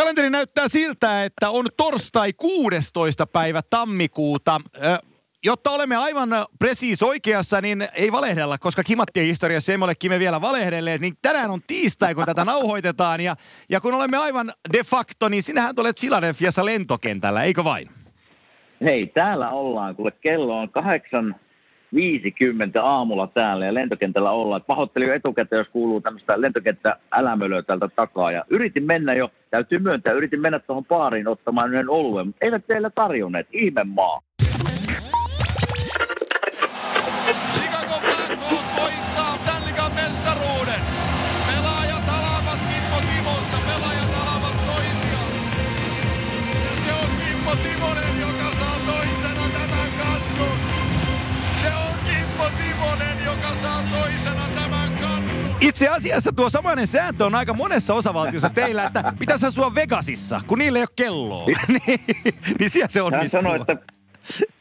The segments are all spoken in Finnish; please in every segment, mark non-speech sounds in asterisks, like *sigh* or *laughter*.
Kalenteri näyttää siltä, että on torstai 16. päivä tammikuuta. Jotta olemme aivan presiis oikeassa, niin ei valehdella, koska kimattien historiassa emme ole Kime vielä valehdelleet, niin tänään on tiistai, kun tätä nauhoitetaan. Ja, ja kun olemme aivan de facto, niin sinähän olet Filadelfiassa lentokentällä, eikö vain? Hei, täällä ollaan, kuule kello on 8.50 aamulla täällä ja lentokentällä ollaan. Pahoittelin jo etukäteen, jos kuuluu tämmöistä lentokenttä älämölöä täältä takaa. Ja yritin mennä jo, täytyy myöntää, yritin mennä tuohon baariin ottamaan yhden oluen, mutta eivät teillä tarjonneet. Ihme maa. Itse asiassa tuo samainen sääntö on aika monessa osavaltiossa teillä, että pitäisi asua Vegasissa, kun niillä ei ole kelloa. niin, *laughs* niin siellä se onnistuu. Hän sanoi, että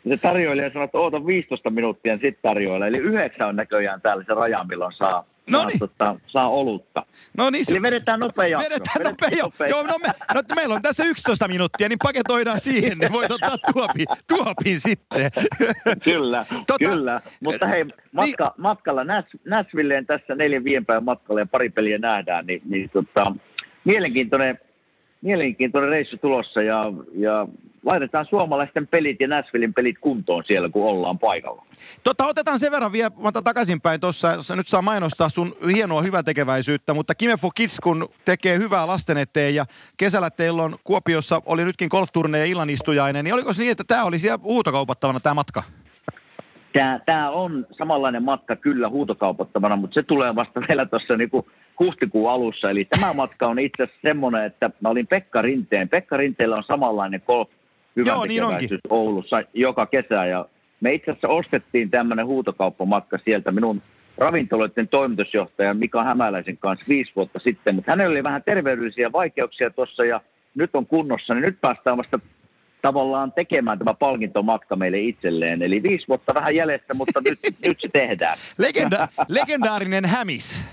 se tarjoilija sanoi, että oota 15 minuuttia, niin sitten tarjoilla. Eli yhdeksän on näköjään täällä se raja, milloin saa, no niin. saa, tota, saa olutta. No niin. Eli vedetään nopea jakso. Vedetään, nopea, nopea. Joo, no, me, no meillä on tässä 11 minuuttia, niin paketoidaan siihen, niin voit ottaa tuopin, tuopin sitten. kyllä, tota, kyllä. Mutta hei, matka, niin, matkalla Nashvilleen tässä neljän viiden päivän matkalla ja pari peliä nähdään, niin, niin tota, mielenkiintoinen mielenkiintoinen reissu tulossa ja, ja laitetaan suomalaisten pelit ja Nashvillein pelit kuntoon siellä, kun ollaan paikalla. Tota, otetaan sen verran vielä takaisinpäin tuossa. Nyt saa mainostaa sun hienoa hyvätekeväisyyttä, mutta Kimefo Kids, kun tekee hyvää lasten eteen ja kesällä teillä on Kuopiossa, oli nytkin golfturne ja illanistujainen, niin oliko se niin, että tämä oli siellä huutokaupattavana tämä matka? Tämä, tämä on samanlainen matka kyllä huutokaupattavana, mutta se tulee vasta *laughs* vielä tuossa niinku huhtikuun alussa. Eli tämä matka on itse asiassa semmoinen, että mä olin Pekka Rinteen. Pekka Rinteellä on samanlainen golf hyvä Joo, niin Oulussa joka kesä. Ja me itse asiassa ostettiin tämmöinen huutokauppamatka sieltä minun ravintoloiden toimitusjohtajan Mika Hämäläisen kanssa viisi vuotta sitten, mutta hänellä oli vähän terveydellisiä vaikeuksia tuossa ja nyt on kunnossa, niin nyt päästään vasta tavallaan tekemään tämä palkintomatka meille itselleen. Eli viisi vuotta vähän jäljestä, mutta nyt, nyt se tehdään. Legenda, *laughs* legendaarinen hämis.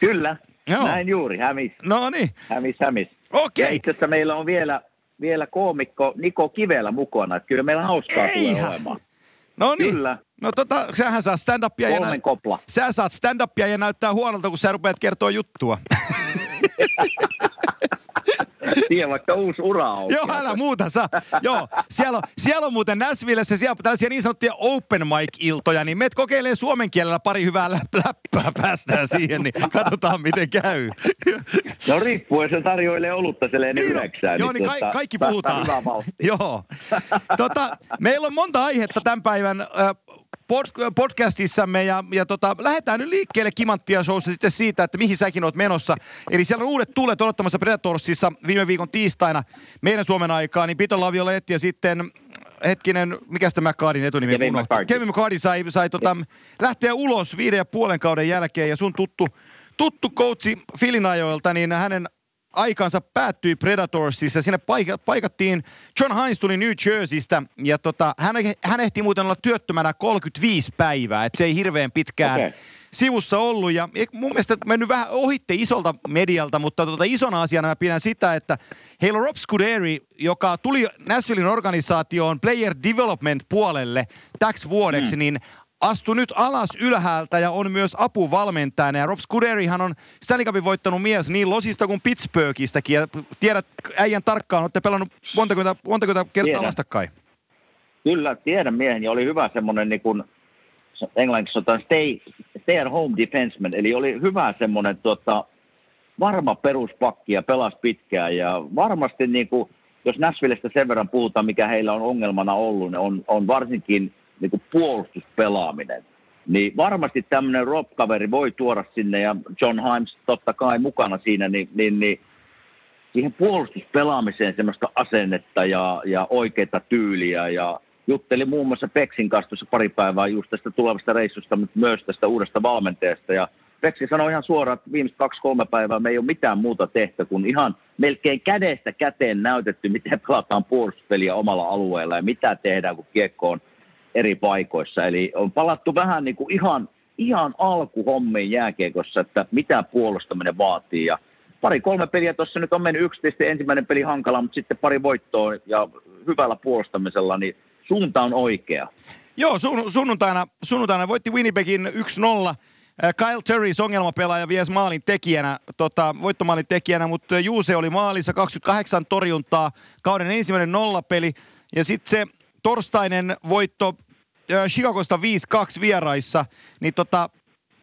Kyllä, Joo. näin juuri, hämis. No niin. Hämis, hämis. Okei. Okay. Itse asiassa meillä on vielä, vielä koomikko Niko Kivelä mukana. Että kyllä meillä hauskaa Eihän. tulee olemaan. No niin. Kyllä. No tota, sähän saa stand-upia ja, nä- kopla. sä saat stand-upia ja näyttää huonolta, kun sä rupeat kertoa juttua. *laughs* Tiedä, vaikka uusi ura on. Joo, älä muuta saa. Joo, siellä on, siellä on muuten Näsvillessä siellä tällaisia niin sanottuja open mic-iltoja, niin meet kokeilee suomen kielellä pari hyvää läppää, päästään siihen, niin katsotaan miten käy. No riippuen, se tarjoilee olutta se niin, yhdeksään. Joo, niin, niin ka- kaikki puhutaan. Joo. Tota, meillä on monta aihetta tämän päivän äh, pod- podcastissamme ja, ja tota, lähdetään nyt liikkeelle Kimanttia Showssa sitten siitä, että mihin säkin oot menossa. Eli siellä on uudet tuulet odottamassa Predatorsissa viime viikon tiistaina meidän Suomen aikaa, niin Pito Lavioletti ja sitten hetkinen, mikä tämä McCardin etunimi? Kevin. Kevin McCarty sai, sai tota, lähteä ulos viiden ja puolen kauden jälkeen ja sun tuttu, tuttu coachi Filin ajoilta, niin hänen aikansa päättyi Predatorsissa. Sinne paik- paikattiin, John Hines tuli New Jerseystä ja tota, hän, hän ehti muuten olla työttömänä 35 päivää, että se ei hirveän pitkään okay. sivussa ollut. Ja mun mielestä mennyt vähän ohitte isolta medialta, mutta tota, isona asiana mä pidän sitä, että heillä on Rob Scuderi, joka tuli Nashvillein organisaatioon player development puolelle täksi vuodeksi, mm. niin astui nyt alas ylhäältä ja on myös apuvalmentajana. Ja Rob Scuderihan on Stanley Cupin voittanut mies niin Losista kuin Pittsburghistäkin. Ja tiedät äijän tarkkaan, olette pelannut monta monta kertaa tiedän. vastakkain. Kyllä, tiedän miehen ja oli hyvä semmoinen niin kuin, englanniksi sanotaan stay, stay at home defenseman, eli oli hyvä semmoinen tota, varma peruspakki ja pelasi pitkään ja varmasti niin kuin, jos Nashvillestä sen verran puhutaan, mikä heillä on ongelmana ollut, niin on, on varsinkin – niin kuin puolustuspelaaminen. Niin varmasti tämmöinen Rob-kaveri voi tuoda sinne, ja John Himes totta kai mukana siinä, niin, niin, niin siihen puolustuspelaamiseen semmoista asennetta ja, ja oikeita tyyliä. Ja juttelin muun muassa Peksin kanssa tuossa pari päivää just tästä tulevasta reissusta, mutta myös tästä uudesta valmentajasta. Ja Peksi sanoi ihan suoraan, että viimeiset kaksi-kolme päivää me ei ole mitään muuta tehty kuin ihan melkein kädestä käteen näytetty, miten pelataan puolustuspeliä omalla alueella ja mitä tehdään, kun kiekko on eri paikoissa. Eli on palattu vähän niin kuin ihan, ihan alkuhommiin jääkiekossa, että mitä puolustaminen vaatii ja pari-kolme peliä tuossa nyt on mennyt yksi ensimmäinen peli hankala, mutta sitten pari voittoa ja hyvällä puolustamisella, niin suunta on oikea. Joo, sun, sunnuntaina, sunnuntaina voitti Winnipegin 1-0. Äh, Kyle Turris ongelmapelaaja vies maalin tekijänä, tota, voittomaalin tekijänä, mutta Juuse oli maalissa 28 torjuntaa, kauden ensimmäinen nollapeli. Ja sitten se torstainen voitto äh, Chicagosta 5-2 vieraissa, niin tota,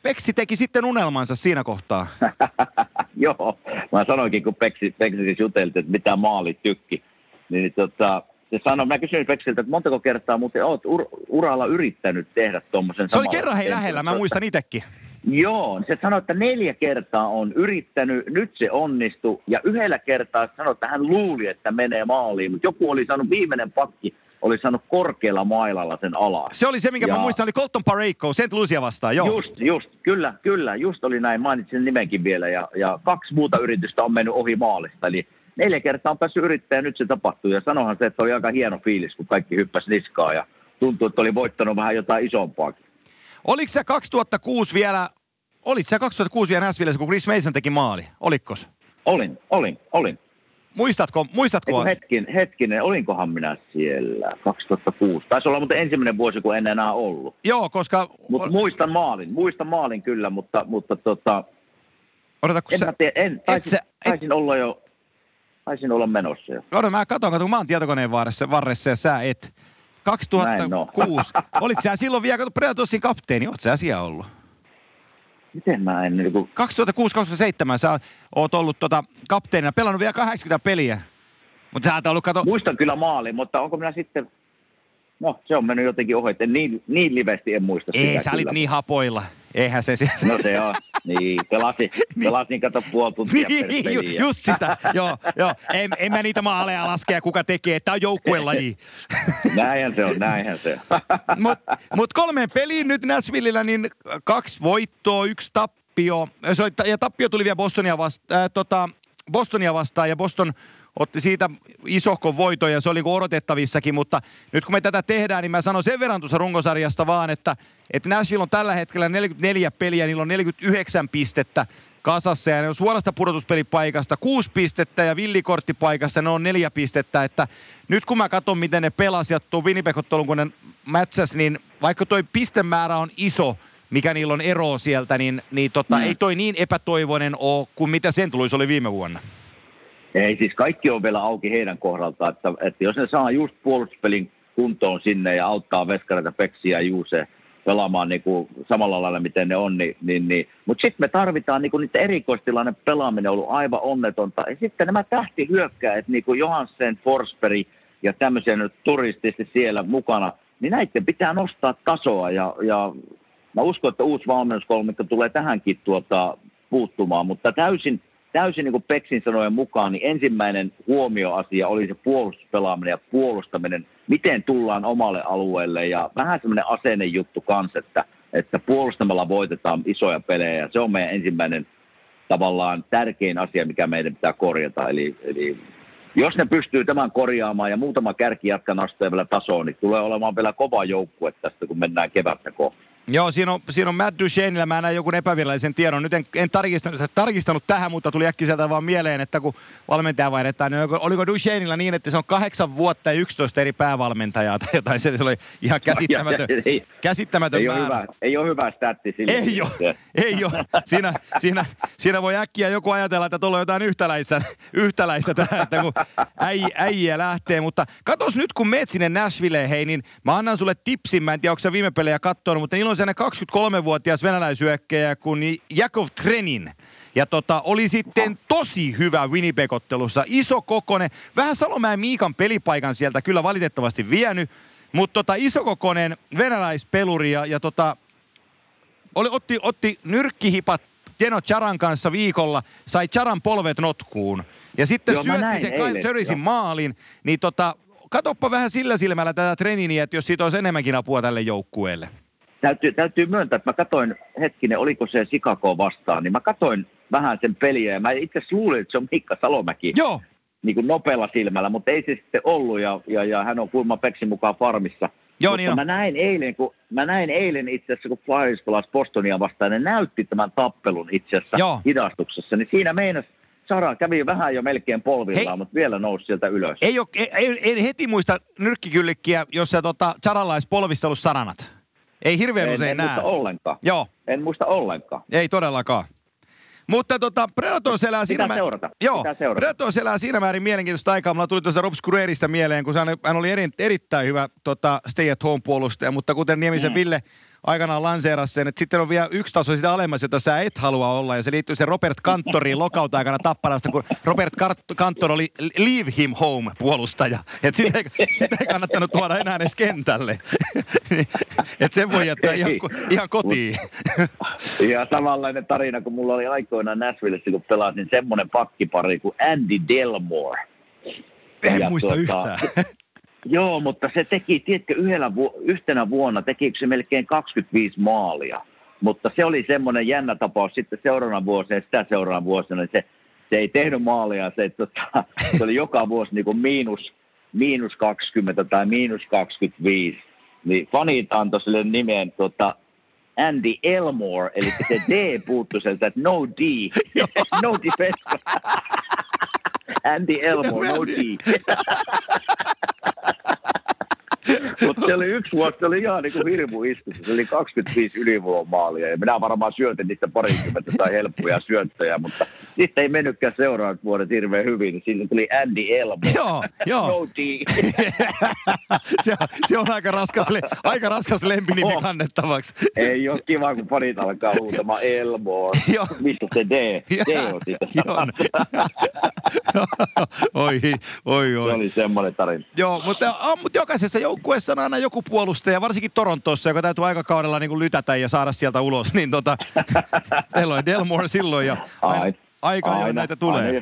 Peksi teki sitten unelmansa siinä kohtaa. *laughs* Joo, mä sanoinkin, kun Peksi, Peksi juteltiin, että mitä maali tykki, niin tota, se sanoi, mä kysyin Peksiltä, että montako kertaa muuten oot ur- uralla yrittänyt tehdä tuommoisen Se oli kerran hei lähellä, mä muistan itsekin. Joo, se sanoi, että neljä kertaa on yrittänyt, nyt se onnistui, ja yhdellä kertaa sanoi, että hän luuli, että menee maaliin, mutta joku oli saanut viimeinen pakki, oli saanut korkealla mailalla sen alas. Se oli se, minkä ja... mä muistan, oli Colton Parayko, St. Lucia vastaan, joo. Just, just, kyllä, kyllä, just oli näin, mainitsin nimenkin vielä, ja, ja kaksi muuta yritystä on mennyt ohi maalista, eli neljä kertaa on päässyt yrittämään ja nyt se tapahtuu. Ja sanohan se, että oli aika hieno fiilis, kun kaikki hyppäsi niskaa ja tuntui, että oli voittanut vähän jotain isompaakin. Oliko se 2006 vielä, olit se 2006 vielä Näsvillessä, kun Chris Mason teki maali? Olikkos? Olin, olin, olin. Muistatko? muistatko? hetkin, hetkinen, olinkohan minä siellä 2006? Taisi olla mutta ensimmäinen vuosi, kun en enää ollut. Joo, koska... Mut muistan maalin, muistan maalin kyllä, mutta, mutta tota... Odota, kun en sä... Tiedä, en, taisin, sä, et... taisin olla jo taisin olla menossa jo. Odota, mä katson, katson, mä oon tietokoneen varressa, varressa ja sä et. 2006. No. Olit sä silloin vielä, kato Predatorsin kapteeni, oot sä siellä ollut? Miten mä en... Niin kuin... 2006-2007 sä oot ollut tota, kapteenina, pelannut vielä 80 peliä. Mutta sä oot ollut, kato... Muistan kyllä maali, mutta onko minä sitten... No, se on mennyt jotenkin ohi, että niin, niin livesti en muista Ei, sä olit niin hapoilla. Eihän se siis. No se on. Niin, pelasin, *laughs* niin. pelasin kato puoli tuntia niin, ju, Just sitä, joo, joo. En, en mä niitä maaleja laskea, kuka tekee. Tämä on joukkuelaji. *laughs* näinhän se on, näinhän se on. *laughs* Mutta mut kolmeen peliin nyt Nashvillellä, niin kaksi voittoa, yksi tappio. Se oli, ja tappio tuli vielä Bostonia, vasta, äh, tota, Bostonia vastaan, ja Boston otti siitä isohkon voiton ja se oli niinku odotettavissakin, mutta nyt kun me tätä tehdään, niin mä sanon sen verran tuossa runkosarjasta vaan, että, että Nashville on tällä hetkellä 44 peliä, niillä on 49 pistettä kasassa ja ne on suorasta pudotuspelipaikasta kuusi pistettä ja villikorttipaikasta ne on neljä pistettä, että nyt kun mä katson miten ne pelasivat tuon Winnipeg-ottelun kun ne matchas, niin vaikka toi pistemäärä on iso, mikä niillä on ero sieltä, niin, niin tota, mm. ei toi niin epätoivoinen ole kuin mitä sen tulisi oli viime vuonna. Ei, siis kaikki on vielä auki heidän kohdalta, että, että jos ne saa just puolustuspelin kuntoon sinne ja auttaa veskareita, peksiä ja juuse pelaamaan niin kuin samalla lailla, miten ne on, niin, niin, niin. mutta sitten me tarvitaan niin kuin niitä erikoistilanne pelaaminen on ollut aivan onnetonta. Ja sitten nämä tähtihyökkäät, niin kuin Johansen, Forsberg ja tämmöisiä nyt turististi siellä mukana, niin näiden pitää nostaa tasoa ja, ja mä uskon, että uusi valmennuskolmikko tulee tähänkin tuota, puuttumaan, mutta täysin täysin niin kuin Peksin sanojen mukaan, niin ensimmäinen huomioasia oli se puolustuspelaaminen ja puolustaminen, miten tullaan omalle alueelle ja vähän semmoinen asennejuttu kanssa, että, että puolustamalla voitetaan isoja pelejä ja se on meidän ensimmäinen tavallaan tärkein asia, mikä meidän pitää korjata. Eli, eli jos ne pystyy tämän korjaamaan ja muutama kärki jatkaa nostoja vielä tasoon, niin tulee olemaan vielä kova joukkue tästä, kun mennään kevättä kohti. Joo, siinä on, siinä on Matt Duchenella, mä näin joku epävirallisen tiedon. Nyt en, en tarkistanut, tarkistanut tähän, mutta tuli äkkiseltä vaan mieleen, että kun valmentaja vaihdetaan, niin oliko, oliko Duchenilla niin, että se on kahdeksan vuotta ja 11 eri päävalmentajaa tai jotain. Se, se oli ihan käsittämätön, ei, käsittämätön ei määrä. Ole hyvä, ei ole hyvä statti sille. Ei ole, ei ole. Siinä, siinä, siinä voi äkkiä joku ajatella, että tuolla on jotain yhtäläistä, yhtäläistä tähän, että kun äi, äijä lähtee. Mutta katos nyt, kun meet sinne Nashvilleen, hei, niin mä annan sulle tipsin. Mä en tiedä, onko viime pelejä katsonut, mutta niillä on sellainen 23-vuotias venäläisyökkäjä kuin Jakov Trenin. Ja tota, oli sitten tosi hyvä Winnipeg-ottelussa. Iso kokonen. Vähän Salomäen Miikan pelipaikan sieltä kyllä valitettavasti vienyt. Mutta tota, isokokonen venäläispeluri ja, ja tota, oli, otti, otti nyrkkihipat Jeno Charan kanssa viikolla, sai Charan polvet notkuun. Ja sitten Joo, syötti se Kyle Törisin maalin. Niin tota, katoppa vähän sillä silmällä tätä treniiniä, että jos siitä olisi enemmänkin apua tälle joukkueelle täytyy, täytyy myöntää, että mä katoin hetkinen, oliko se Sikako vastaan, niin mä katoin vähän sen peliä ja mä itse asiassa luulin, että se on Mikka Salomäki. Joo. Niin kuin nopealla silmällä, mutta ei se sitten ollut ja, ja, ja hän on kuulemma Peksin mukaan farmissa. Joo, mutta niin on. mä näin eilen, kun, mä näin eilen itse asiassa, kun Flyers pelasi Bostonia vastaan, ne näytti tämän tappelun itse asiassa Joo. hidastuksessa, niin siinä meinas Sara kävi vähän jo melkein polvillaan, mutta vielä nousi sieltä ylös. Ei, ole, ei, ei heti muista nyrkkikyllikkiä, jos se tota, Charalla olisi polvissa ollut saranat. Ei hirveän en, usein en näe. muista ollenkaan. Joo, En muista ollenkaan. ei todellakaan. Mutta tota, Predators elää siinä Pitää seurata. Joo, Pitää seurata. Predators elää siinä määrin mielenkiintoista aikaa. Mulla tuli tuosta Rob Scurerista mieleen, kun hän, hän oli eri, erittäin hyvä tota, stay at home puolustaja, mutta kuten Niemisen mm. Ville aikanaan lanseerasi sen, että sitten on vielä yksi taso sitä alemmas, jota sä et halua olla, ja se liittyy se Robert Kantoriin lockout aikana Tapparasta, kun Robert Kantor oli leave him home puolustaja. Että sitä, ei, sitä ei kannattanut tuoda enää edes kentälle. että sen voi jättää ihan, ihan kotiin. Ja samanlainen tarina, kun mulla oli aikoinaan Nashvillessä, kun pelasin semmoinen pakkipari kuin Andy Delmore. en Ja muista tuota, yhtään. Joo, mutta se teki, tiedätkö, yhdellä vu- yhtenä vuonna tekikö se melkein 25 maalia. Mutta se oli semmoinen jännä tapaus sitten seuraavana vuosina ja sitä seuraavana vuosina. Niin se, se ei tehnyt maalia, se, tota, se oli joka vuosi niin kuin miinus, miinus 20 tai miinus 25. Niin fanit antoi sille nimen tota, Andy Elmore, eli se D puuttu sieltä, että no D, *laughs* no defense. *laughs* Andy Elmore, no D. *laughs* Mutta se oli yksi vuosi, se oli ihan niin kuin hirmu iskussa. Se oli 25 ylivuomaalia ja minä varmaan syötin niistä parikymmentä tai helppoja syöttöjä, mutta sitten ei mennytkään seuraavat vuodet hirveän hyvin. Niin Siitä tuli Andy Elmore. *laughs* Joo, joo. No *laughs* se, se, on aika raskas, le, aika raskas lempinimi Oh. kannettavaksi. Ei ole kiva, kun fanit alkaa huutamaan Elmore. Joo. Mistä se D? D on siitä. Joo. oi, oi, Se oi. oli semmoinen tarina. Joo, mutta, a, mutta jokaisessa joukkueessa on aina joku puolustaja, varsinkin Torontossa, joka täytyy aikakaudella niin kuin lytätä ja saada sieltä ulos. Niin tota, *laughs* teillä on Delmore silloin ja aina, Ai- aika ajoin näitä tulee. aina.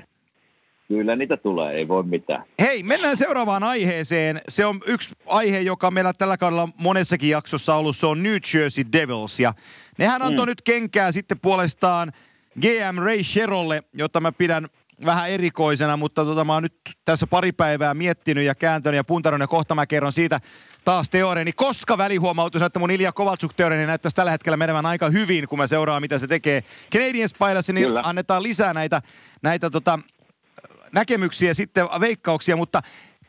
Kyllä niitä tulee, ei voi mitään. Hei, mennään seuraavaan aiheeseen. Se on yksi aihe, joka meillä tällä kaudella on monessakin jaksossa ollut. Se on New Jersey Devils. Ja nehän antoi mm. nyt kenkää sitten puolestaan GM Ray Sherolle, jota mä pidän vähän erikoisena, mutta tota, mä oon nyt tässä pari päivää miettinyt ja kääntänyt ja puntarannut ja kohta mä kerron siitä taas teoreeni, koska välihuomautus, että mun Ilja Kovaltsuk teoreeni näyttäisi tällä hetkellä menevän aika hyvin, kun mä seuraan, mitä se tekee. Canadiens paidassa, niin Kyllä. annetaan lisää näitä, näitä tota, näkemyksiä, sitten veikkauksia, mutta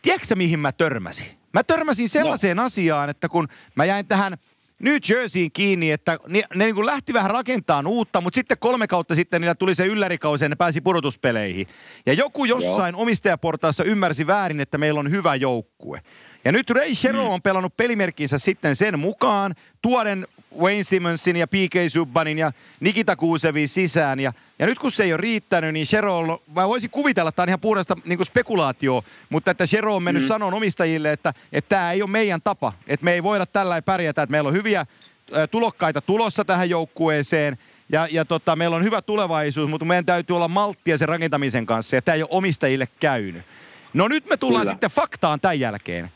tiedätkö mihin mä törmäsin? Mä törmäsin sellaiseen no. asiaan, että kun mä jäin tähän New Jerseyin kiinni, että ne, ne niin kuin lähti vähän rakentamaan uutta, mutta sitten kolme kautta sitten niillä tuli se yllärikausi ja ne pääsi pudotuspeleihin. Ja joku jossain Joo. omistajaportaassa ymmärsi väärin, että meillä on hyvä joukkue. Ja nyt Ray Shero on pelannut pelimerkkinsä sitten sen mukaan, tuoden Wayne Simonsin ja PK Subbanin ja Nikita Kuusevin sisään. Ja, ja nyt kun se ei ole riittänyt, niin Shero on, mä voisin kuvitella, että tämä on ihan puhdasta niin spekulaatio, mutta että Shero on mennyt mm. sanoon omistajille, että että tämä ei ole meidän tapa. Että me ei voida tällä ei pärjätä, että meillä on hyviä tulokkaita tulossa tähän joukkueeseen. Ja, ja tota, meillä on hyvä tulevaisuus, mutta meidän täytyy olla malttia sen rakentamisen kanssa. Ja tämä ei ole omistajille käynyt. No nyt me tullaan Kyllä. sitten faktaan tämän jälkeen.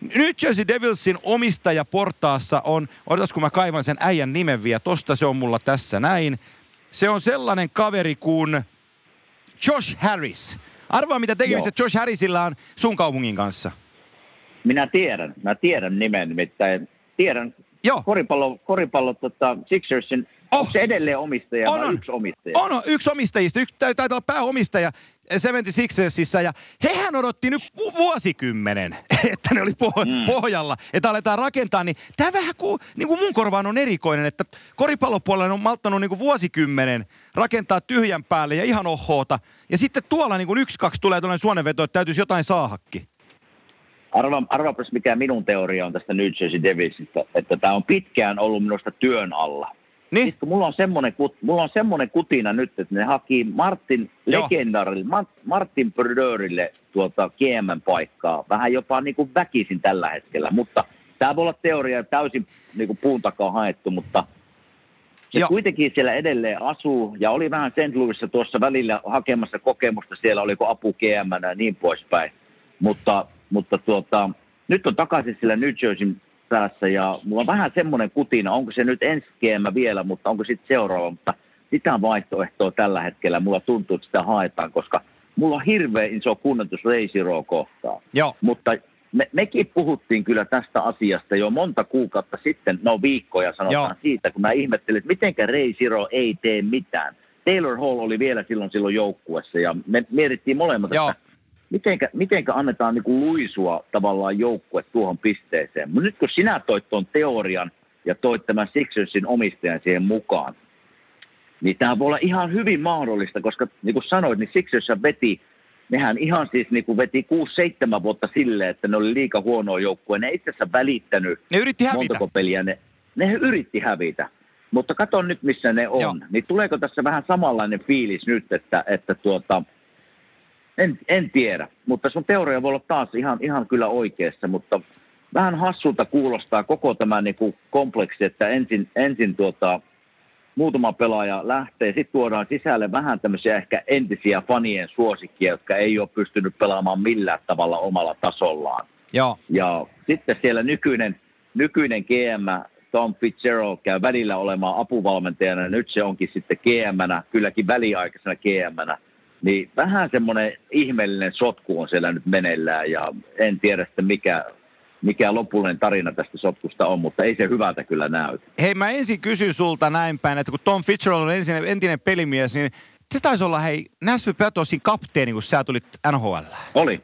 New Jersey Devilsin omistaja portaassa on, odotas kun mä kaivan sen äijän nimen vielä, tosta se on mulla tässä näin. Se on sellainen kaveri kuin Josh Harris. Arvaa mitä tekemistä Josh Harrisilla on sun kaupungin kanssa. Minä tiedän, mä tiedän nimen, nimittäin tiedän Joo. koripallo, koripallo tota, Sixersin, Oh. oh. onko se edelleen omistaja On, vai on. yksi omistaja? On, on yksi omistajista, yksi, taitaa olla pääomistaja 76ersissa ja hehän odotti nyt vu- vuosikymmenen, *laughs* että ne oli poh- mm. pohjalla, että aletaan rakentaa, niin tämä vähän kuin, niin kuin mun korvaan on erikoinen, että koripallopuolella on malttanut niin kuin vuosikymmenen rakentaa tyhjän päälle ja ihan ohoota, ja sitten tuolla niin kuin yksi, kaksi tulee tuollainen suonenveto, että täytyisi jotain saahakki. Arva, arvaapas mikä minun teoria on tästä New Jersey Devilsistä, että tämä on pitkään ollut minusta työn alla. Niin? Sitten kun mulla on semmoinen, kut, mulla on semmoinen kutina nyt, että ne haki Martin Joo. legendarille, Ma, Martin Brodörille tuota GM paikkaa, vähän jopa niin kuin väkisin tällä hetkellä, mutta tämä voi olla teoria täysin niin kuin puun takaa haettu, mutta se Joo. kuitenkin siellä edelleen asuu ja oli vähän St. Louisissa tuossa välillä hakemassa kokemusta siellä, oliko apu GM ja niin poispäin. Mutta, mutta tuota, nyt on takaisin siellä New Jerseyn päässä ja mulla on vähän semmoinen kutina, onko se nyt ensi GM vielä, mutta onko sitten seuraava, mutta sitä vaihtoehtoa tällä hetkellä mulla tuntuu, että sitä haetaan, koska mulla on hirveän iso kunnotus Ray Zero kohtaan. Joo. Mutta me, mekin puhuttiin kyllä tästä asiasta jo monta kuukautta sitten, no viikkoja sanotaan Joo. Siitä, kun mä ihmettelin, että mitenkä Zero ei tee mitään. Taylor Hall oli vielä silloin silloin joukkuessa ja me mietittiin molemmat, Joo. että mitenkä, mitenkä annetaan niin kuin luisua tavallaan joukkue tuohon pisteeseen. Mutta nyt kun sinä toit tuon teorian ja toit tämän Sixersin omistajan siihen mukaan, niin tämä voi olla ihan hyvin mahdollista, koska niin kuin sanoit, niin Sixers veti, nehän ihan siis niin kuin veti 6-7 vuotta silleen, että ne oli liika huonoa joukkue. Ne ei itse asiassa välittänyt Ne yritti hävitä. montako peliä ne, ne yritti hävitä. Mutta kato nyt, missä ne on. Joo. Niin tuleeko tässä vähän samanlainen fiilis nyt, että, että tuota, en, en tiedä. Mutta sun teoria voi olla taas ihan, ihan kyllä oikeassa, mutta vähän hassulta kuulostaa koko tämä niin kuin kompleksi, että ensin, ensin tuota, muutama pelaaja lähtee, sitten tuodaan sisälle vähän tämmöisiä ehkä entisiä fanien suosikkia, jotka ei ole pystynyt pelaamaan millään tavalla omalla tasollaan. Joo. Ja sitten siellä nykyinen, nykyinen GM Tom Fitzgerald käy välillä olemaan apuvalmentajana. Nyt se onkin sitten GM-nä, kylläkin väliaikaisena GM-nä. Niin vähän semmoinen ihmeellinen sotku on siellä nyt meneillään ja en tiedä sitten mikä, mikä lopullinen tarina tästä sotkusta on, mutta ei se hyvältä kyllä näytä. Hei, mä ensin kysyn sulta näin päin, että kun Tom Fitzgerald on ensin, entinen pelimies, niin se taisi olla, hei, Nashville Petrosin kapteeni, kun sä tulit NHL. Oli.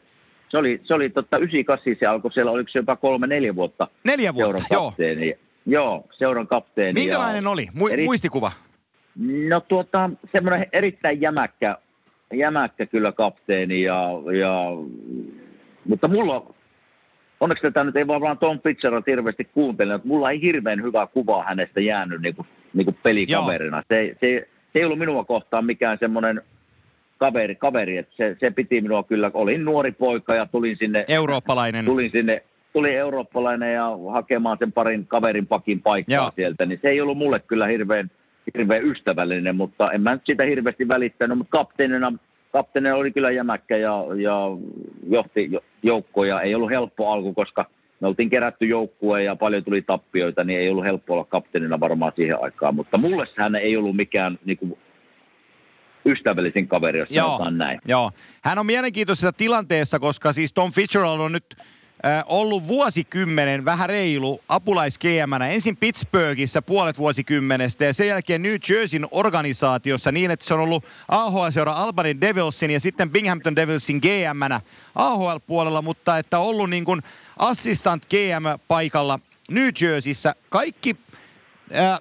Se oli, se oli totta 98, se alkoi siellä, oliko se jopa kolme, neljä vuotta Neljä vuotta, joo. kapteeni. Joo, seuran kapteeni. Minkälainen ja oli? Mu- eri- Muistikuva? No tuota, semmoinen erittäin jämäkkä, jämäkkä kyllä kapteeni ja, ja mutta mulla, onneksi tätä nyt ei vaan Tom Fitzgerald hirveästi kuuntele, että mulla ei hirveän hyvä kuva hänestä jäänyt niin kuin, niin kuin pelikaverina. Se, se, se ei ollut minua kohtaan mikään semmoinen kaveri, kaveri että se, se piti minua kyllä, olin nuori poika ja tulin sinne, Eurooppalainen. tulin sinne, tuli eurooppalainen ja hakemaan sen parin kaverin pakin paikkaa Joo. sieltä, niin se ei ollut mulle kyllä hirveän, hirveän ystävällinen, mutta en mä nyt sitä hirveästi välittänyt, mutta kapteenina, kapteenina oli kyllä jämäkkä ja, ja johti jo- joukkoja. Ei ollut helppo alku, koska me oltiin kerätty joukkue ja paljon tuli tappioita, niin ei ollut helppo olla kapteenina varmaan siihen aikaan, mutta mulle hän ei ollut mikään niin kuin, ystävällisin kaveri, jos Joo, sanotaan näin. joo. Hän on mielenkiintoisessa tilanteessa, koska siis Tom Fitzgerald on nyt ollut vuosikymmenen vähän reilu apulais Ensin Pittsburghissa puolet vuosikymmenestä ja sen jälkeen New Jerseyn organisaatiossa niin, että se on ollut AHL-seura Albany Devilsin ja sitten Binghamton Devilsin GM-nä AHL-puolella, mutta että ollut niin kuin assistant GM-paikalla New Jerseyssä. Kaikki äh,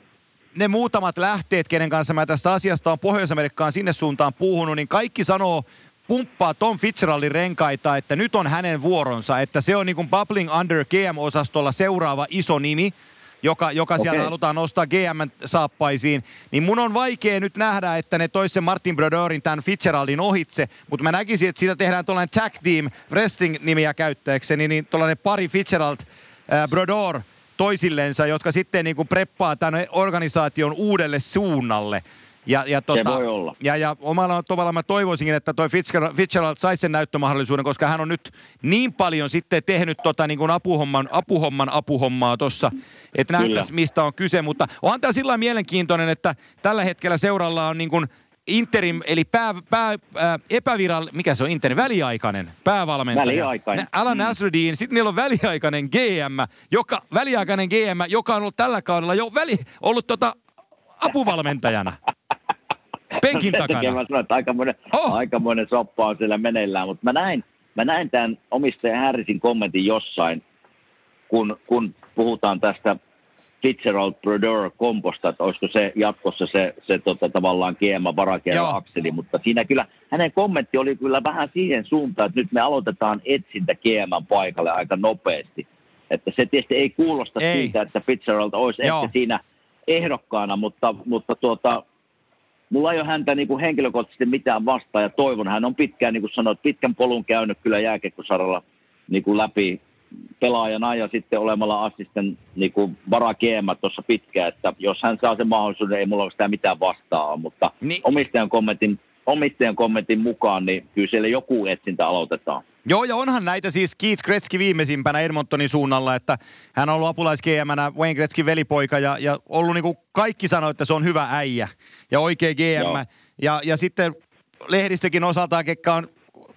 ne muutamat lähteet, kenen kanssa mä tästä asiasta on Pohjois-Amerikkaan sinne suuntaan puhunut, niin kaikki sanoo, pumppaa Tom Fitzgeraldin renkaita, että nyt on hänen vuoronsa, että se on niin kuin Bubbling Under GM-osastolla seuraava iso nimi, joka, joka okay. sieltä Okei. halutaan nostaa GM-saappaisiin, niin mun on vaikea nyt nähdä, että ne tois sen Martin Broderin tämän Fitzgeraldin ohitse, mutta mä näkisin, että siitä tehdään tuollainen tag team wrestling-nimiä käyttäjäkseni, niin tuollainen pari Fitzgerald äh, Brodeur toisillensa, jotka sitten niin kuin preppaa tämän organisaation uudelle suunnalle. Ja, ja, tota, voi olla. ja, ja omalla tavalla mä toivoisinkin, että toi Fitzgerald, Fitzgerald saisi sen näyttömahdollisuuden, koska hän on nyt niin paljon sitten tehnyt tota niin kuin apuhomman, apuhomman apuhommaa tuossa, että nähtäisi mistä on kyse. Mutta onhan tämä sillä mielenkiintoinen, että tällä hetkellä seuralla on niin kuin interim, eli pää, pää, äh, epäviral, mikä se on interim, väliaikainen päävalmentaja. Väliaikainen. Alan Mm. Nasruddin, sitten niillä on väliaikainen GM, joka, väliaikainen GM, joka on ollut tällä kaudella jo väli, ollut tota apuvalmentajana. Penkin Sen takia takana. Mä sanoin, että aikamoinen, Oh. aikamoinen soppa on siellä meneillään, mutta mä näin, mä näin tämän omistaja Harrisin kommentin jossain, kun, kun puhutaan tästä Fitzgerald Brodeur komposta, että olisiko se jatkossa se, se tota, tavallaan Joo. varakierro akseli, mutta siinä kyllä hänen kommentti oli kyllä vähän siihen suuntaan, että nyt me aloitetaan etsintä GM paikalle aika nopeasti. Että se tietysti ei kuulosta Ei. siltä, että Fitzgerald olisi Joo. ehkä siinä ehdokkaana, mutta, mutta tuota, mulla ei ole häntä niin kuin henkilökohtaisesti mitään vastaan ja toivon, hän on pitkään, niin kuin sanoit, pitkän polun käynyt kyllä jääkiekkosaralla niin kuin läpi pelaajana ja sitten olemalla assisten niin kuin varakeema tuossa pitkään, että jos hän saa sen mahdollisuuden, ei mulla ole sitä mitään vastaa, mutta Niin- niin. omistajan, kommentin, omistajan kommentin mukaan, niin kyllä siellä joku etsintä aloitetaan. Joo, ja onhan näitä siis Keith Gretzky viimeisimpänä Edmontonin suunnalla, että hän on ollut apulais Wayne Gretzkin velipoika ja, ja ollut niin kuin kaikki sanoi, että se on hyvä äijä ja oikea GM. Joo. Ja, ja sitten lehdistökin osaltaan, ketkä on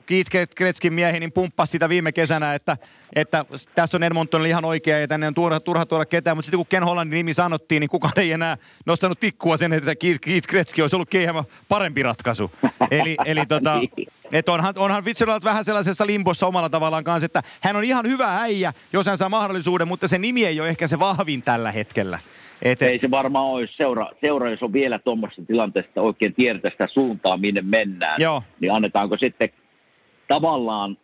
Keith Kretskin miehi, niin pumppasi sitä viime kesänä, että, että tässä on Edmonton ihan oikea ja tänne on turha, turha tuoda ketään. Mutta sitten kun Ken Hollandin nimi sanottiin, niin kukaan ei enää nostanut tikkua sen, että Keith Kretski olisi ollut keihämä parempi ratkaisu. Eli, eli tota, *laughs* niin. että onhan, onhan Fitzgerald vähän sellaisessa limbossa omalla tavallaan kanssa, että hän on ihan hyvä äijä, jos hän saa mahdollisuuden, mutta se nimi ei ole ehkä se vahvin tällä hetkellä. Et, et... Ei se varmaan olisi seura, seura jos on vielä tuommoisessa tilanteessa oikein tiedetä sitä suuntaa, minne mennään. Joo. Niin annetaanko sitten tavallaan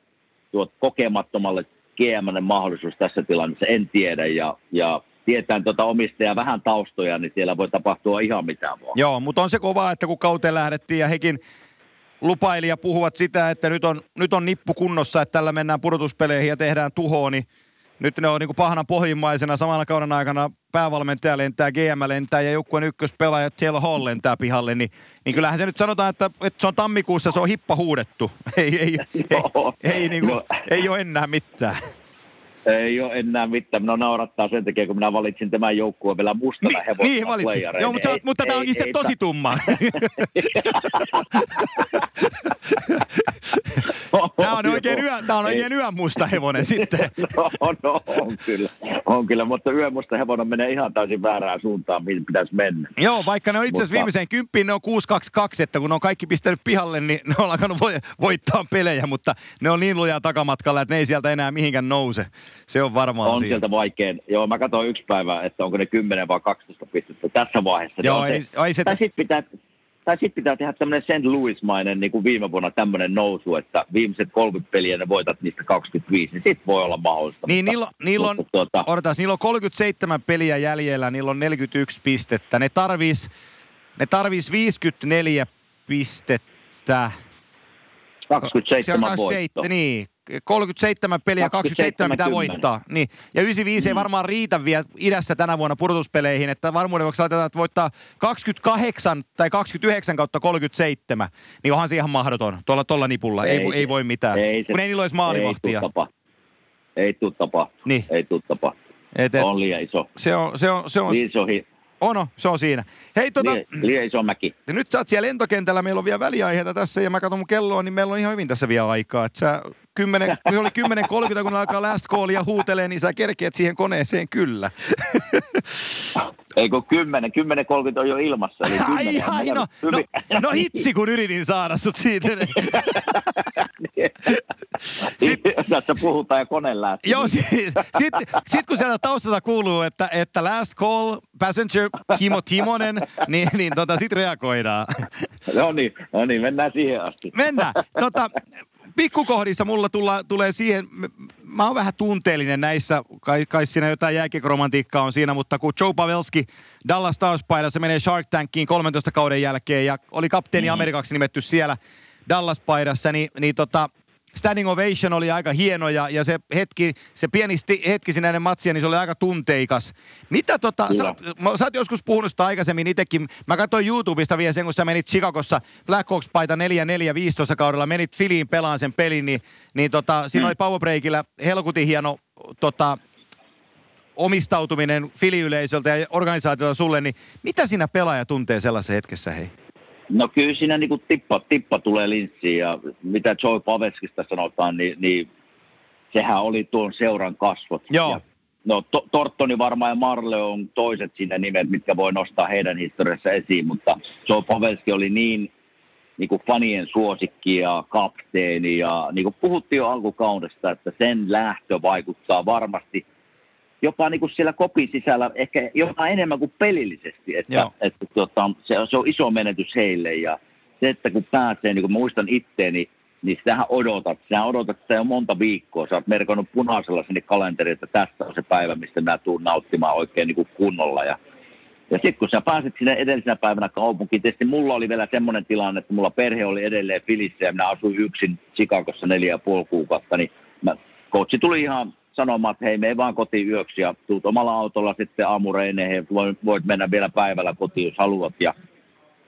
tuot kokemattomalle GM mahdollisuus tässä tilanteessa, en tiedä. Ja, ja tietään tuota omistajaa vähän taustoja, niin siellä voi tapahtua ihan mitään vaan. Joo, mutta on se kova, että kun kauteen lähdettiin ja hekin lupaili ja puhuvat sitä, että nyt on, nyt on nippu kunnossa, että tällä mennään pudotuspeleihin ja tehdään tuhoa, niin nyt ne on niin kuin pahana pohjimmaisena samana kauden aikana päävalmentaja lentää, GM lentää ja joukkueen ykköspelaaja Taylor Hall lentää pihalle, niin, niin kyllähän se nyt sanotaan, että, että se on tammikuussa, se on hippa huudettu. Ei, ei, ei, ei, ei, niin kuin, ei ole enää mitään. Ei ole enää mitään. Minä naurattaa sen takia, kun minä valitsin tämän joukkueen vielä mustana Ni, hevosena Niin valitsin. Joo, mutta, ei, mutta tämä onkin sitten tosi tumma. Tämä on oikein, yö, tämä on oikein yön musta hevonen sitten. *laughs* no, no, on kyllä. On kyllä, mutta yön musta hevonen menee ihan täysin väärään suuntaan, mihin pitäisi mennä. Joo, vaikka ne on itse asiassa viimeiseen kymppiin, ne on 6-2-2, että kun ne on kaikki pistänyt pihalle, niin ne on alkanut voittaa pelejä, mutta ne on niin lujaa takamatkalla, että ne ei sieltä enää mihinkään nouse. Se on varmaan On sieltä vaikein. Joo, mä katsoin yksi päivä, että onko ne 10 vai 12 pistettä tässä vaiheessa. Joo, ei, ei se... Tai sitten pitää, tai sitten pitää tehdä tämmöinen St. Louis-mainen niin kuin viime vuonna tämmöinen nousu, että viimeiset 30 peliä ne voitat niistä 25, niin sitten voi olla mahdollista. Niin, niillä, niillä, on, tuota... odotas, niillä on 37 peliä jäljellä, niillä on 41 pistettä. Ne tarvis, ne tarvis 54 pistettä. 27 voittoa. Niin, 37 peliä, 27 pitää voittaa. Niin. Ja 95 mm. ei varmaan riitä vielä idässä tänä vuonna pudotuspeleihin, että varmuuden vuoksi laitetaan, että voittaa 28 tai 29 kautta 37. Niin onhan se ihan mahdoton tuolla, tuolla nipulla. Ei, ei, ei voi mitään. Ei, se, kun ei niillä olisi maalivahtia. Ei tule tapa. Niin. Ei tule tapa. Et, et, on liian iso. Se on, se on, se on, iso hi- Ono, se on siinä. Hei, tota, liian, liian iso mäki. Nyt sä oot siellä lentokentällä, meillä on vielä väliaiheita tässä ja mä katson mun kelloa, niin meillä on ihan hyvin tässä vielä aikaa. Että sä 10, *laughs* kun oli 10.30, kun alkaa last callia huutelee, niin sä kerkeet siihen koneeseen kyllä. *laughs* Ei kun 10, 10.30 on jo ilmassa. Eli *laughs* ai, ai, no, no, no hitsi, kun yritin saada sut siitä. *laughs* Sitten, *laughs* Tässä puhutaan ja kone lähtee. Joo, sitten sit, sit, kun sieltä taustalta kuuluu, että, että last call, passenger Kimo Timonen, niin, niin tota, sitten reagoidaan. No niin, no niin, mennään siihen asti. Mennään. Tota, pikkukohdissa mulla tulla, tulee siihen, mä oon vähän tunteellinen näissä, kai, kai siinä jotain jääkiekoromantiikkaa on siinä, mutta kun Joe Pavelski Dallas Stars-paidassa menee Shark Tankiin 13 kauden jälkeen ja oli kapteeni mm. Amerikaksi nimetty siellä Dallas-paidassa, niin, niin tota, standing ovation oli aika hieno ja, ja se hetki, se pieni sti, hetki sinä ennen matsia, niin se oli aika tunteikas. Mitä tota, sä, sä oot joskus puhunut sitä aikaisemmin itsekin. Mä katsoin YouTubesta vielä sen, kun sä menit Chicagossa Blackhawks-paita 4-4-15 kaudella, menit Filiin pelaan sen pelin, niin, niin tota, siinä mm. oli powerbreakillä helkutin hieno tota, omistautuminen filiyleisöltä ja organisaatiolta sulle, niin mitä siinä pelaaja tuntee sellaisessa hetkessä, hei? No kyllä siinä niin kuin tippa, tippa tulee linssiin ja mitä Joy Paveskista sanotaan, niin, niin sehän oli tuon seuran kasvot. Joo. Ja, no to, Tortoni varmaan ja Marle on toiset sinne nimet, mitkä voi nostaa heidän historiassa esiin, mutta Joe Pavelski oli niin, niin kuin fanien suosikki ja kapteeni ja niin kuin puhuttiin jo alkukaudesta, että sen lähtö vaikuttaa varmasti – jopa niin kuin siellä kopin sisällä ehkä jopa enemmän kuin pelillisesti. Että, että tuota, se, se, on iso menetys heille ja se, että kun pääsee, niin kuin muistan itteeni, niin sitähän odotat. Sinä odotat sitä jo monta viikkoa. Sä oot merkannut punaisella sinne kalenteriin, että tästä on se päivä, mistä mä tuun nauttimaan oikein niin kuin kunnolla. Ja, ja sitten kun sä pääset sinne edellisenä päivänä kaupunkiin, tietysti mulla oli vielä semmoinen tilanne, että mulla perhe oli edelleen Filissä ja minä asuin yksin Chicagossa neljä ja puoli kuukautta, niin mä, coachi tuli ihan sanomaan, että hei, me vaan kotiin yöksi ja tuut omalla autolla sitten aamureineihin, voit mennä vielä päivällä kotiin, jos haluat ja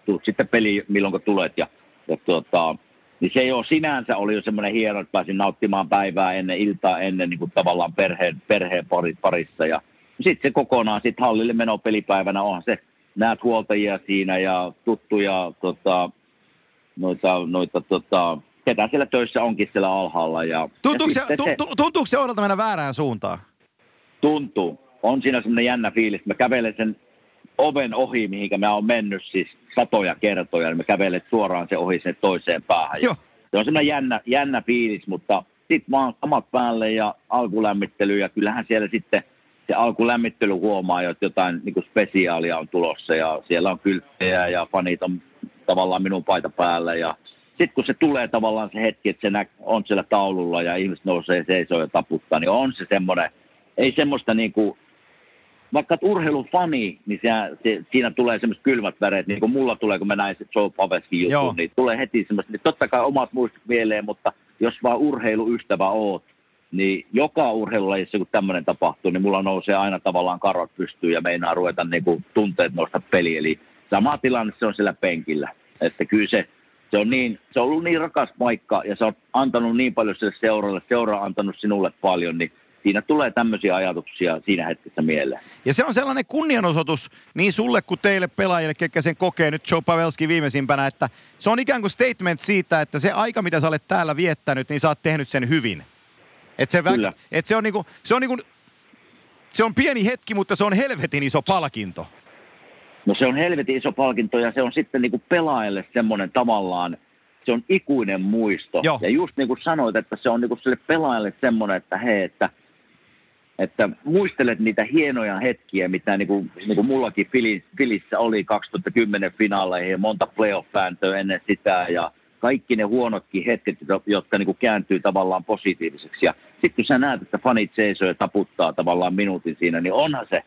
tuut sitten peli milloin kun tulet. Ja, ja tuota, niin se jo sinänsä oli jo semmoinen hieno, että pääsin nauttimaan päivää ennen iltaa ennen niin kuin tavallaan perheen, perheen parissa. Ja sitten se kokonaan sitten hallille meno pelipäivänä onhan se, näet huoltajia siinä ja tuttuja tota, noita, noita tota, ketä siellä töissä onkin siellä alhaalla. Ja, Tuntuuko ja se, tu, tuntuuko se oudolta mennä väärään suuntaan? tuntuu. On siinä semmoinen jännä fiilis. Mä kävelen sen oven ohi, mihinkä mä oon mennyt siis satoja kertoja, niin mä kävelen suoraan se ohi sen toiseen päähän. Joo. Se on semmoinen jännä, jännä fiilis, mutta sitten vaan kamat päälle ja alkulämmittely ja kyllähän siellä sitten se alkulämmittely huomaa että jotain niin kuin spesiaalia on tulossa ja siellä on kylttejä ja fanit on tavallaan minun paita päällä ja sitten kun se tulee tavallaan se hetki, että se nä- on siellä taululla ja ihmiset nousee seisoo ja taputtaa, niin on se semmoinen, ei semmoista niin kuin, vaikka oot urheilufani, niin se, se, siinä tulee semmoiset kylmät väreet, niin kuin mulla tulee, kun mä näin se Joe Paveskin Joo. jutun, niin tulee heti semmoista, niin totta kai omat muistot mieleen, mutta jos vaan urheiluystävä oot, niin joka urheilulajissa, kun tämmöinen tapahtuu, niin mulla nousee aina tavallaan karvat pystyyn ja meinaa ruveta niin kuin tunteet nosta peli. Eli sama tilanne se on siellä penkillä. Että kyllä se, se on, niin, se on ollut niin rakas paikka ja se on antanut niin paljon sille seuralle, seura on antanut sinulle paljon, niin siinä tulee tämmöisiä ajatuksia siinä hetkessä mieleen. Ja se on sellainen kunnianosoitus niin sulle kuin teille pelaajille, ketkä sen kokee nyt Joe Pavelski viimeisimpänä, että se on ikään kuin statement siitä, että se aika, mitä sä olet täällä viettänyt, niin sä oot tehnyt sen hyvin. Et se, vä- Kyllä. et se on niinku, se on niinku, se on pieni hetki, mutta se on helvetin iso palkinto. No se on helvetin iso palkinto ja se on sitten niin kuin pelaajalle semmoinen tavallaan, se on ikuinen muisto. Joo. Ja just niin kuin sanoit, että se on niin kuin sille pelaajalle semmoinen, että hei, että, että muistelet niitä hienoja hetkiä, mitä niin kuin, niin kuin mullakin Fili- Filissä oli 2010 finaaleihin ja monta playoff-pääntöä ennen sitä ja kaikki ne huonotkin hetket, jo- jotka niin kuin kääntyy tavallaan positiiviseksi. Ja sitten kun sä näet, että fanit seisoo ja taputtaa tavallaan minuutin siinä, niin onhan se,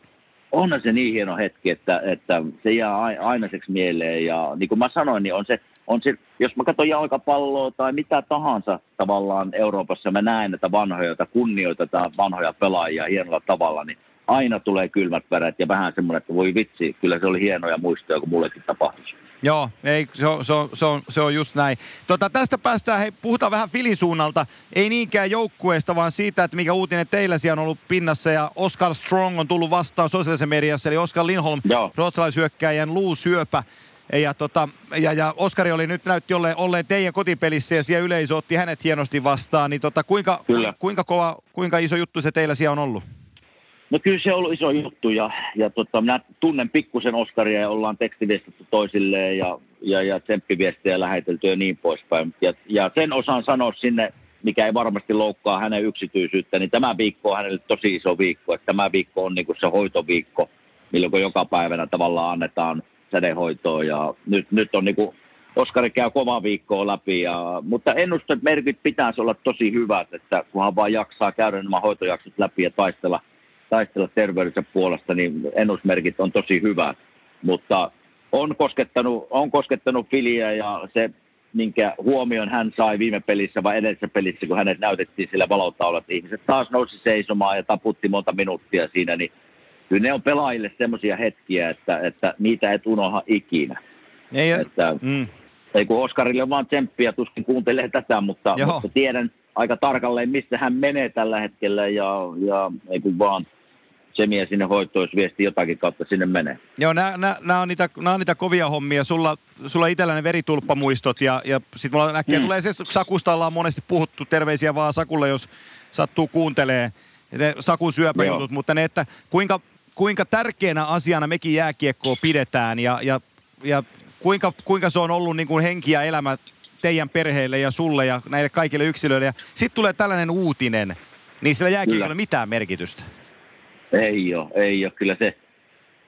onhan se niin hieno hetki, että, että se jää ai- ainaiseksi mieleen. Ja niin kuin mä sanoin, niin on se, on se, jos mä katson jalkapalloa tai mitä tahansa tavallaan Euroopassa, mä näen näitä vanhoja, joita kunnioitetaan vanhoja pelaajia hienolla tavalla, niin aina tulee kylmät väret ja vähän semmoinen, että voi vitsi, kyllä se oli hienoja muistoja, kun mullekin tapahtui. Joo, ei, se, on, se, on, se, on, se on just näin. Tota, tästä päästään, hei, puhutaan vähän Filin suunnalta. Ei niinkään joukkueesta, vaan siitä, että mikä uutinen teillä siellä on ollut pinnassa. Ja Oscar Strong on tullut vastaan sosiaalisessa mediassa, eli Oscar Lindholm, Joo. ruotsalaishyökkäjän luusyöpä. Ja, tota, ja, ja Oskari oli nyt näytti olleen, olleen teidän kotipelissä ja siellä yleisö otti hänet hienosti vastaan. Niin tota, kuinka, Kyllä. kuinka, kova, kuinka iso juttu se teillä siellä on ollut? No kyllä se on ollut iso juttu ja, ja tota, minä tunnen pikkusen Oskaria ja ollaan tekstiviestitty toisilleen ja, ja, ja tsemppiviestejä lähetelty ja niin poispäin. Ja, ja sen osaan sanoa sinne, mikä ei varmasti loukkaa hänen yksityisyyttä, niin tämä viikko on hänelle tosi iso viikko. Että tämä viikko on niin se hoitoviikko, milloin joka päivänä tavallaan annetaan sädehoitoa ja nyt, nyt on niin Oskari käy kova viikkoa läpi, ja, mutta ennustet merkit pitäisi olla tosi hyvät, että kunhan vaan jaksaa käydä nämä hoitojaksot läpi ja taistella, taistella terveydensä puolesta, niin ennusmerkit on tosi hyvät. Mutta on koskettanut, on koskettanut Filiä ja se, minkä huomion hän sai viime pelissä vai edellisessä pelissä, kun hänet näytettiin sillä valotaulalla, että ihmiset taas nousi seisomaan ja taputti monta minuuttia siinä, niin kyllä ne on pelaajille semmoisia hetkiä, että, että niitä et unoha ikinä. Ei, Että, mm. ei kun Oskarille on vaan tsemppiä, tuskin kuuntelee tätä, mutta, Joo. mutta tiedän aika tarkalleen, missä hän menee tällä hetkellä ja, ja ei kun vaan Semiä sinne hoitoon, jos viesti jotakin kautta sinne menee. Joo, nämä on, niitä, nää on niitä kovia hommia. Sulla, sulla itselläni veritulppamuistot ja, ja sitten mulla äkkiä mm. Tulee se, Sakusta ollaan monesti puhuttu, terveisiä vaan Sakulle, jos sattuu kuuntelee ne Sakun syöpäjutut, Joo. mutta ne, että kuinka, kuinka tärkeänä asiana mekin jääkiekkoa pidetään ja, ja, ja kuinka, kuinka se on ollut niin kuin henki ja elämä teidän perheelle ja sulle ja näille kaikille yksilöille. Ja sitten tulee tällainen uutinen, niin sillä jääkiekolla ei Kyllä. ole mitään merkitystä. Ei ole, ei ole. Kyllä se,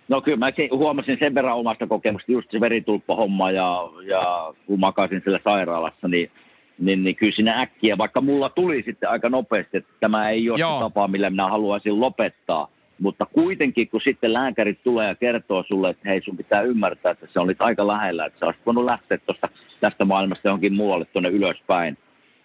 no kyllä mä se- huomasin sen verran omasta kokemusta, just se veritulppahomma ja, ja kun makasin siellä sairaalassa, niin, niin, niin kyllä siinä äkkiä, vaikka mulla tuli sitten aika nopeasti, että tämä ei ole Joo. se tapa, millä minä haluaisin lopettaa. Mutta kuitenkin, kun sitten lääkärit tulee ja kertoo sulle, että hei, sun pitää ymmärtää, että se olit aika lähellä, että sä olisit voinut lähteä tosta, tästä maailmasta johonkin muualle tuonne ylöspäin.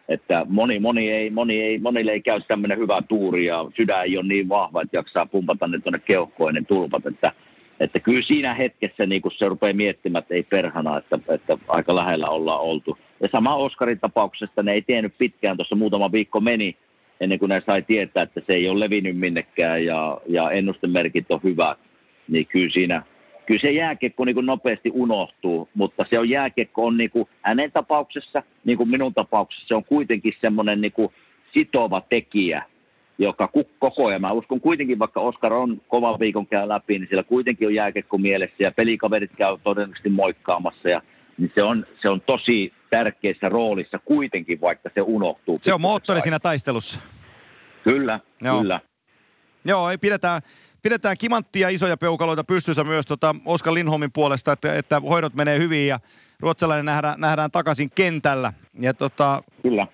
Että moni, moni ei, moni ei, monille ei käy tämmöinen hyvä tuuri ja sydän ei ole niin vahva, että jaksaa pumpata ne tuonne keuhkoon ne tulpat. Että, että kyllä siinä hetkessä niin kun se rupeaa miettimään, että ei perhana, että, että aika lähellä ollaan oltu. Ja sama Oskarin tapauksesta ne ei tiennyt pitkään, tuossa muutama viikko meni, ennen kuin ne sai tietää, että se ei ole levinnyt minnekään ja, ja ennustemerkit on hyvät. Niin kyllä siinä, kyllä se jääkiekko niin kuin nopeasti unohtuu, mutta se on jääkiekko on niin kuin hänen tapauksessa, niin kuin minun tapauksessa, se on kuitenkin semmoinen niin kuin sitova tekijä, joka koko ajan, mä uskon kuitenkin, vaikka Oskar on kovan viikon käy läpi, niin siellä kuitenkin on jääkiekko mielessä ja pelikaverit käy todennäköisesti moikkaamassa ja niin se on, se on tosi tärkeässä roolissa kuitenkin, vaikka se unohtuu. Se on moottori siinä taistelussa. Kyllä, Joo. kyllä. Joo, ei pidetään, pidetään kimanttia isoja peukaloita pystyssä myös tota Oskar Lindholmin puolesta, että, että hoidot menee hyvin ja ruotsalainen nähdään, nähdään takaisin kentällä. Ja tota, Kyllä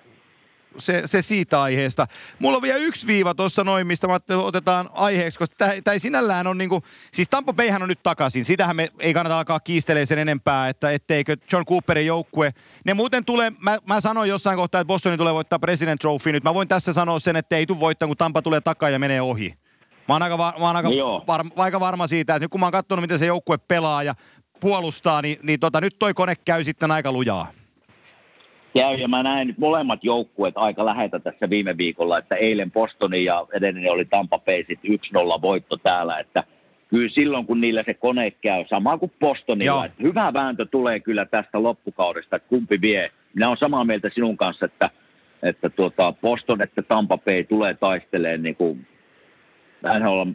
se, se siitä aiheesta. Mulla on vielä yksi viiva tuossa noin, mistä mä otetaan aiheeksi, koska tämä ei sinällään on niinku, siis Tampa Bayhän on nyt takaisin. Sitähän me ei kannata alkaa kiistelee sen enempää, että etteikö John Cooperin joukkue, ne muuten tulee, mä, mä sanoin jossain kohtaa, että Bostonin tulee voittaa President Trophy nyt. Mä voin tässä sanoa sen, että ei tule voittaa, kun Tampa tulee takaa ja menee ohi. Mä oon aika, va- mä oon aika, no var- aika varma siitä, että nyt kun mä oon katsonut, miten se joukkue pelaa ja puolustaa, niin, niin tota, nyt toi kone käy sitten aika lujaa. Käy, ja mä näin nyt molemmat joukkueet aika lähetä tässä viime viikolla, että eilen Bostoni ja edellinen oli Tampa Bay 1-0 voitto täällä, että kyllä silloin kun niillä se kone käy, sama kuin Bostonilla, että hyvä vääntö tulee kyllä tästä loppukaudesta, että kumpi vie. Minä olen samaa mieltä sinun kanssa, että, että tuota Boston, että Tampa Bay tulee taisteleen niin kuin NHL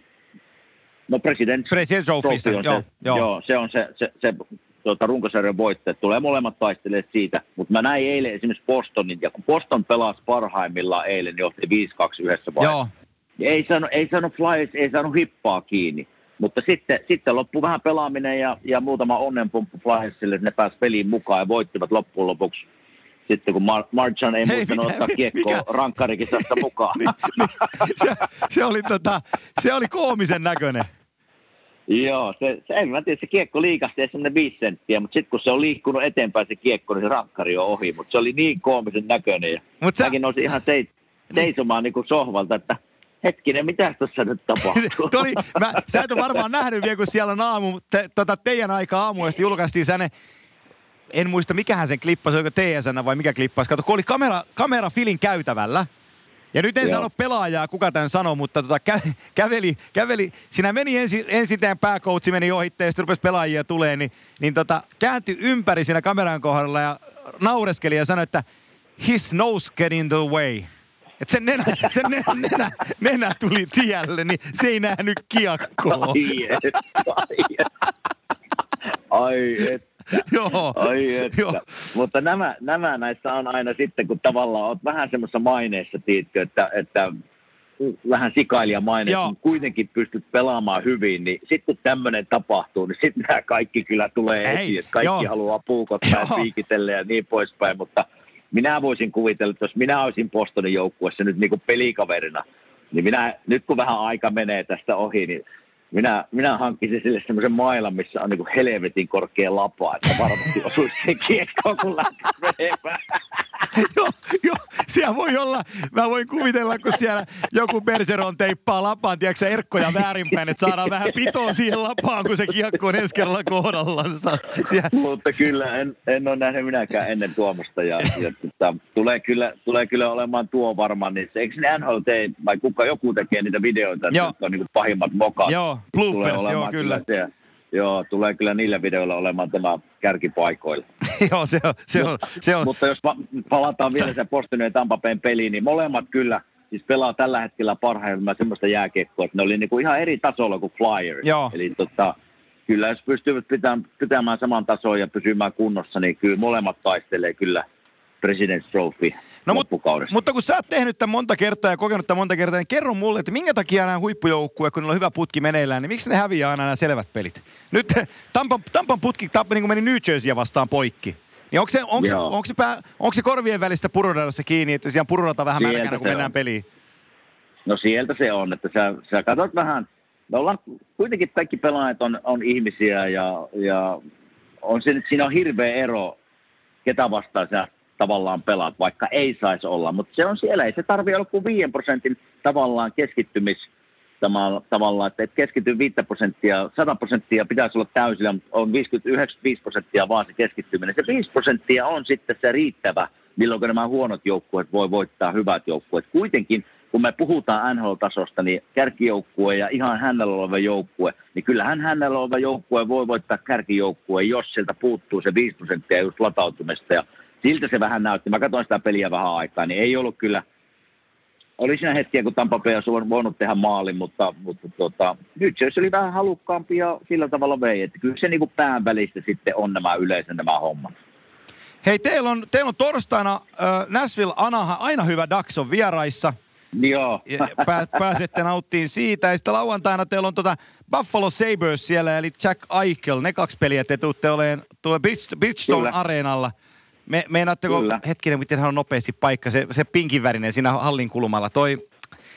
No President, President Trophy, on joo, se, joo. joo, se on se, se, se tuota, runkosarjan voittajat. Tulee molemmat taisteleet siitä, mutta mä näin eilen esimerkiksi Bostonin, ja kun Boston pelasi parhaimmillaan eilen, niin johti 5-2 yhdessä vaiheessa. Joo. Ei saanut, ei saanut Flyers, ei saanut hippaa kiinni. Mutta sitten, sitten loppui vähän pelaaminen ja, ja muutama onnenpumppu Flyersille, että ne pääsi peliin mukaan ja voittivat loppujen lopuksi sitten kun Mar- Marchan ei Hei, muistanut *laughs* ottaa kiekkoa rankkarikisasta *laughs* mukaan. niin, niin, se, se, oli tota, se oli koomisen näköinen. Joo, se, se, en mä tiedä, se kiekko liikasti semmoinen viisi senttiä, mutta sitten kun se on liikkunut eteenpäin se kiekko, niin se rankkari on ohi, mutta se oli niin koomisen näköinen. Ja Mut sä... Mäkin nousin ihan seit, *laughs* seisomaan niin kuin sohvalta, että hetkinen, mitä tuossa nyt tapahtuu? Tuli, mä, sä et ole varmaan nähnyt vielä, kun siellä on aamu, te, tota, teidän aika aamuesti julkaistiin sänne, en muista mikähän sen klippasi, oliko TSN vai mikä klippasi. Kato, kun oli kamera, kamera filin käytävällä, ja nyt en Joo. sano pelaajaa, kuka tämän sanoi, mutta tota, kä- käveli, käveli, siinä meni ensin, ensin tämän pääkoutsi meni ohitte ja sitten rupesi pelaajia tulee, niin, niin tota, kääntyi ympäri siinä kameran kohdalla ja naureskeli ja sanoi, että his nose get in the way. Että sen nenä, *laughs* sen nenä, nenä, nenä tuli tielle, niin se ei nähnyt kiekkoa. Ai et, ai et. Ai et. *laughs* Joo. Ai että. Joo. Mutta nämä, nämä näissä on aina sitten, kun tavallaan olet vähän semmoisessa maineessa, tiedätkö, että, että vähän sikailija maine, kun kuitenkin pystyt pelaamaan hyvin, niin sitten kun tämmöinen tapahtuu, niin sitten nämä kaikki kyllä tulee Ei, esiin, että kaikki joo. haluaa puukottaa ja piikitellä ja niin poispäin, mutta minä voisin kuvitella, että jos minä olisin Bostonin joukkuessa nyt niin kuin pelikaverina, niin minä, nyt kun vähän aika menee tästä ohi, niin minä, minä hankkisin sille semmoisen mailan, missä on niin helvetin korkea lapa, että varmasti osuisi se kiekko, kun lähtisi *laughs* joo, joo, siellä voi olla, mä voin kuvitella, kun siellä joku Bergeron teippaa lapaan, tiedätkö erkkoja väärinpäin, että saadaan vähän pitoa siihen lapaan, kun se kiekko on ensi kerralla kohdallansa. Siellä. Mutta kyllä, en, en ole nähnyt minäkään ennen Tuomosta, ja, ja tota, tulee, kyllä, tulee kyllä olemaan tuo varmaan, niin se, eikö ne NHL tee, vai kuka joku tekee niitä videoita, että on niin pahimmat mokat. Joo, bloopers, joo kyllä. kyllä Joo, tulee kyllä niillä videoilla olemaan tämä kärkipaikoilla. *laughs* Joo, se on, se on, se on. Mutta jos palataan vielä se Postonin ja Tampapeen peliin, niin molemmat kyllä siis pelaa tällä hetkellä parhaimmillaan semmoista jääkiekkoa, että ne oli niinku ihan eri tasolla kuin Flyers. Joo. Eli tota, kyllä jos pystyvät pitämään, pitämään saman tason ja pysymään kunnossa, niin kyllä molemmat taistelee kyllä – President's Trophy no, mut, mutta kun sä oot tehnyt tämän monta kertaa ja kokenut tämän monta kertaa, niin kerro mulle, että minkä takia nämä huippujoukkueet, kun niillä on hyvä putki meneillään, niin miksi ne häviää aina nämä selvät pelit? Nyt *laughs* Tampan, Tampan putki tappi, niin kuin meni New Jerseyä vastaan poikki. Niin onko se, onko, se, onko, se pää, onko se korvien välistä pururadassa kiinni, että siellä pururata vähän sieltä märkänä, kun mennään on. peliin? No sieltä se on, että sä, sä katsot vähän, me ollaan kuitenkin kaikki pelaajat on, on ihmisiä ja, ja on se, siinä on hirveä ero, ketä vastaan sä tavallaan pelaat, vaikka ei saisi olla. Mutta se on siellä, ei se tarvi olla kuin 5 prosentin tavallaan keskittymis tavallaan, että et keskity 5 prosenttia, 100 prosenttia pitäisi olla täysillä, on 50, 95 prosenttia vaan se keskittyminen. Se 5 prosenttia on sitten se riittävä milloin nämä huonot joukkueet voi voittaa hyvät joukkueet. Kuitenkin kun me puhutaan NHL-tasosta, niin kärkijoukkue ja ihan hänellä oleva joukkue, niin kyllähän hänellä oleva joukkue voi voittaa kärkijoukkue, jos sieltä puuttuu se 5 prosenttia just latautumista. Ja siltä se vähän näytti. Mä katsoin sitä peliä vähän aikaa, niin ei ollut kyllä, oli siinä hetkiä, kun Tampa Bay olisi voinut tehdä maalin, mutta, mutta tota, nyt se oli vähän halukkaampi ja sillä tavalla vei. Että kyllä se niin kuin pään välistä sitten on nämä yleensä nämä hommat. Hei, teillä on, teillä on torstaina äh, Nashville Anaha aina hyvä Daxon vieraissa – Joo. Pää, *laughs* pääsette nauttiin siitä. Ja sitten lauantaina teillä on tota Buffalo Sabres siellä, eli Jack Eichel. Ne kaksi peliä te tuutte olemaan tuolla Bridgestone Areenalla. Me, meinaatteko, Kyllä. hetkinen, miten hän on nopeasti paikka, se, se pinkinvärinen siinä hallin kulmalla. Toi,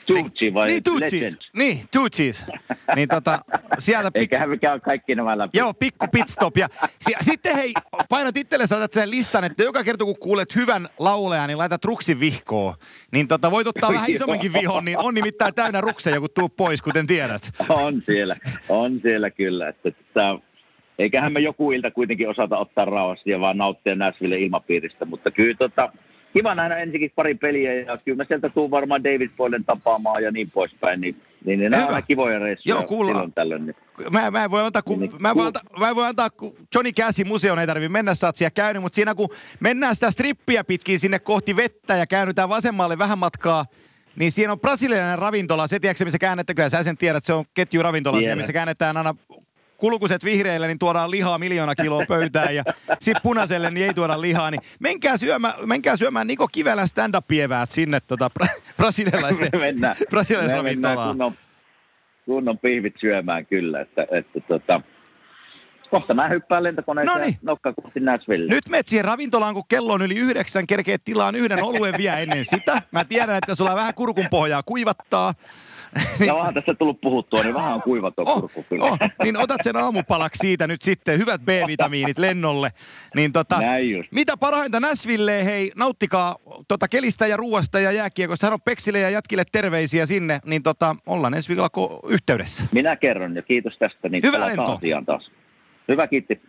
Tucci vai Niin, Tucci. Niin, Tucci's. niin tota, sieltä... Pik... Eiköhän käy kaikki nämä läpi. Joo, pikku pitstop. Ja si- sitten hei, painat itsellesi otat sen listan, että joka kerta kun kuulet hyvän laulean, niin laitat ruksin vihkoon. Niin tota, voit ottaa vähän isommankin vihon, niin on nimittäin täynnä rukseja, kun tuu pois, kuten tiedät. On siellä, on siellä kyllä. Että, että, eiköhän me joku ilta kuitenkin osata ottaa rauhassa ja vaan nauttia Nashville ilmapiiristä, mutta kyllä tota, kiva nähdä ensinnäkin pari peliä ja kyllä mä sieltä tuun varmaan David Boylen tapaamaan ja niin poispäin. Niin, niin, niin nämä on kivoja reissuja Joo, kuullaan. silloin tällöin. Niin. Mä, mä, en voi antaa, kun, niin, mä, voi antaa, mä voi antaa, kun Johnny Cassin museon ei tarvitse mennä, sä oot siellä käynyt, mutta siinä kun mennään sitä strippiä pitkin sinne kohti vettä ja käännytään vasemmalle vähän matkaa, niin siinä on brasilialainen ravintola, se tiedätkö, missä käännettäkö, sä sen tiedät, se on ketjuravintola siellä, missä käännetään aina kulkuset vihreille, niin tuodaan lihaa miljoona kiloa pöytään ja sitten punaiselle niin ei tuoda lihaa. Niin menkää, syömään, menkää syömään Niko Kivelän stand-up-pieväät sinne tota, brasilialaisen, mennään, ravintolaan. Kunnon, kunnon pihvit syömään kyllä, että, että tota, kohta mä hyppään lentokoneeseen Noniin. nokka kohti Nashville. Nyt menet siihen ravintolaan, kun kello on yli yhdeksän, kerkeet tilaan yhden oluen vielä ennen sitä. Mä tiedän, että sulla vähän kurkun pohjaa kuivattaa. *laughs* niin, onhan tässä tullut puhuttua, niin vähän on kuivaton oh, kurkku kyllä. Oh, niin otat sen aamupalaksi siitä nyt sitten, hyvät B-vitamiinit lennolle. Niin tota, mitä parhainta Näsville, hei, nauttikaa tota kelistä ja ruuasta ja jääkiekosta. Sano Peksille ja jätkille terveisiä sinne, niin tota, ollaan ensi viikolla yhteydessä. Minä kerron ja kiitos tästä. Niin Hyvä lento. Taas. Hyvä, kiitti.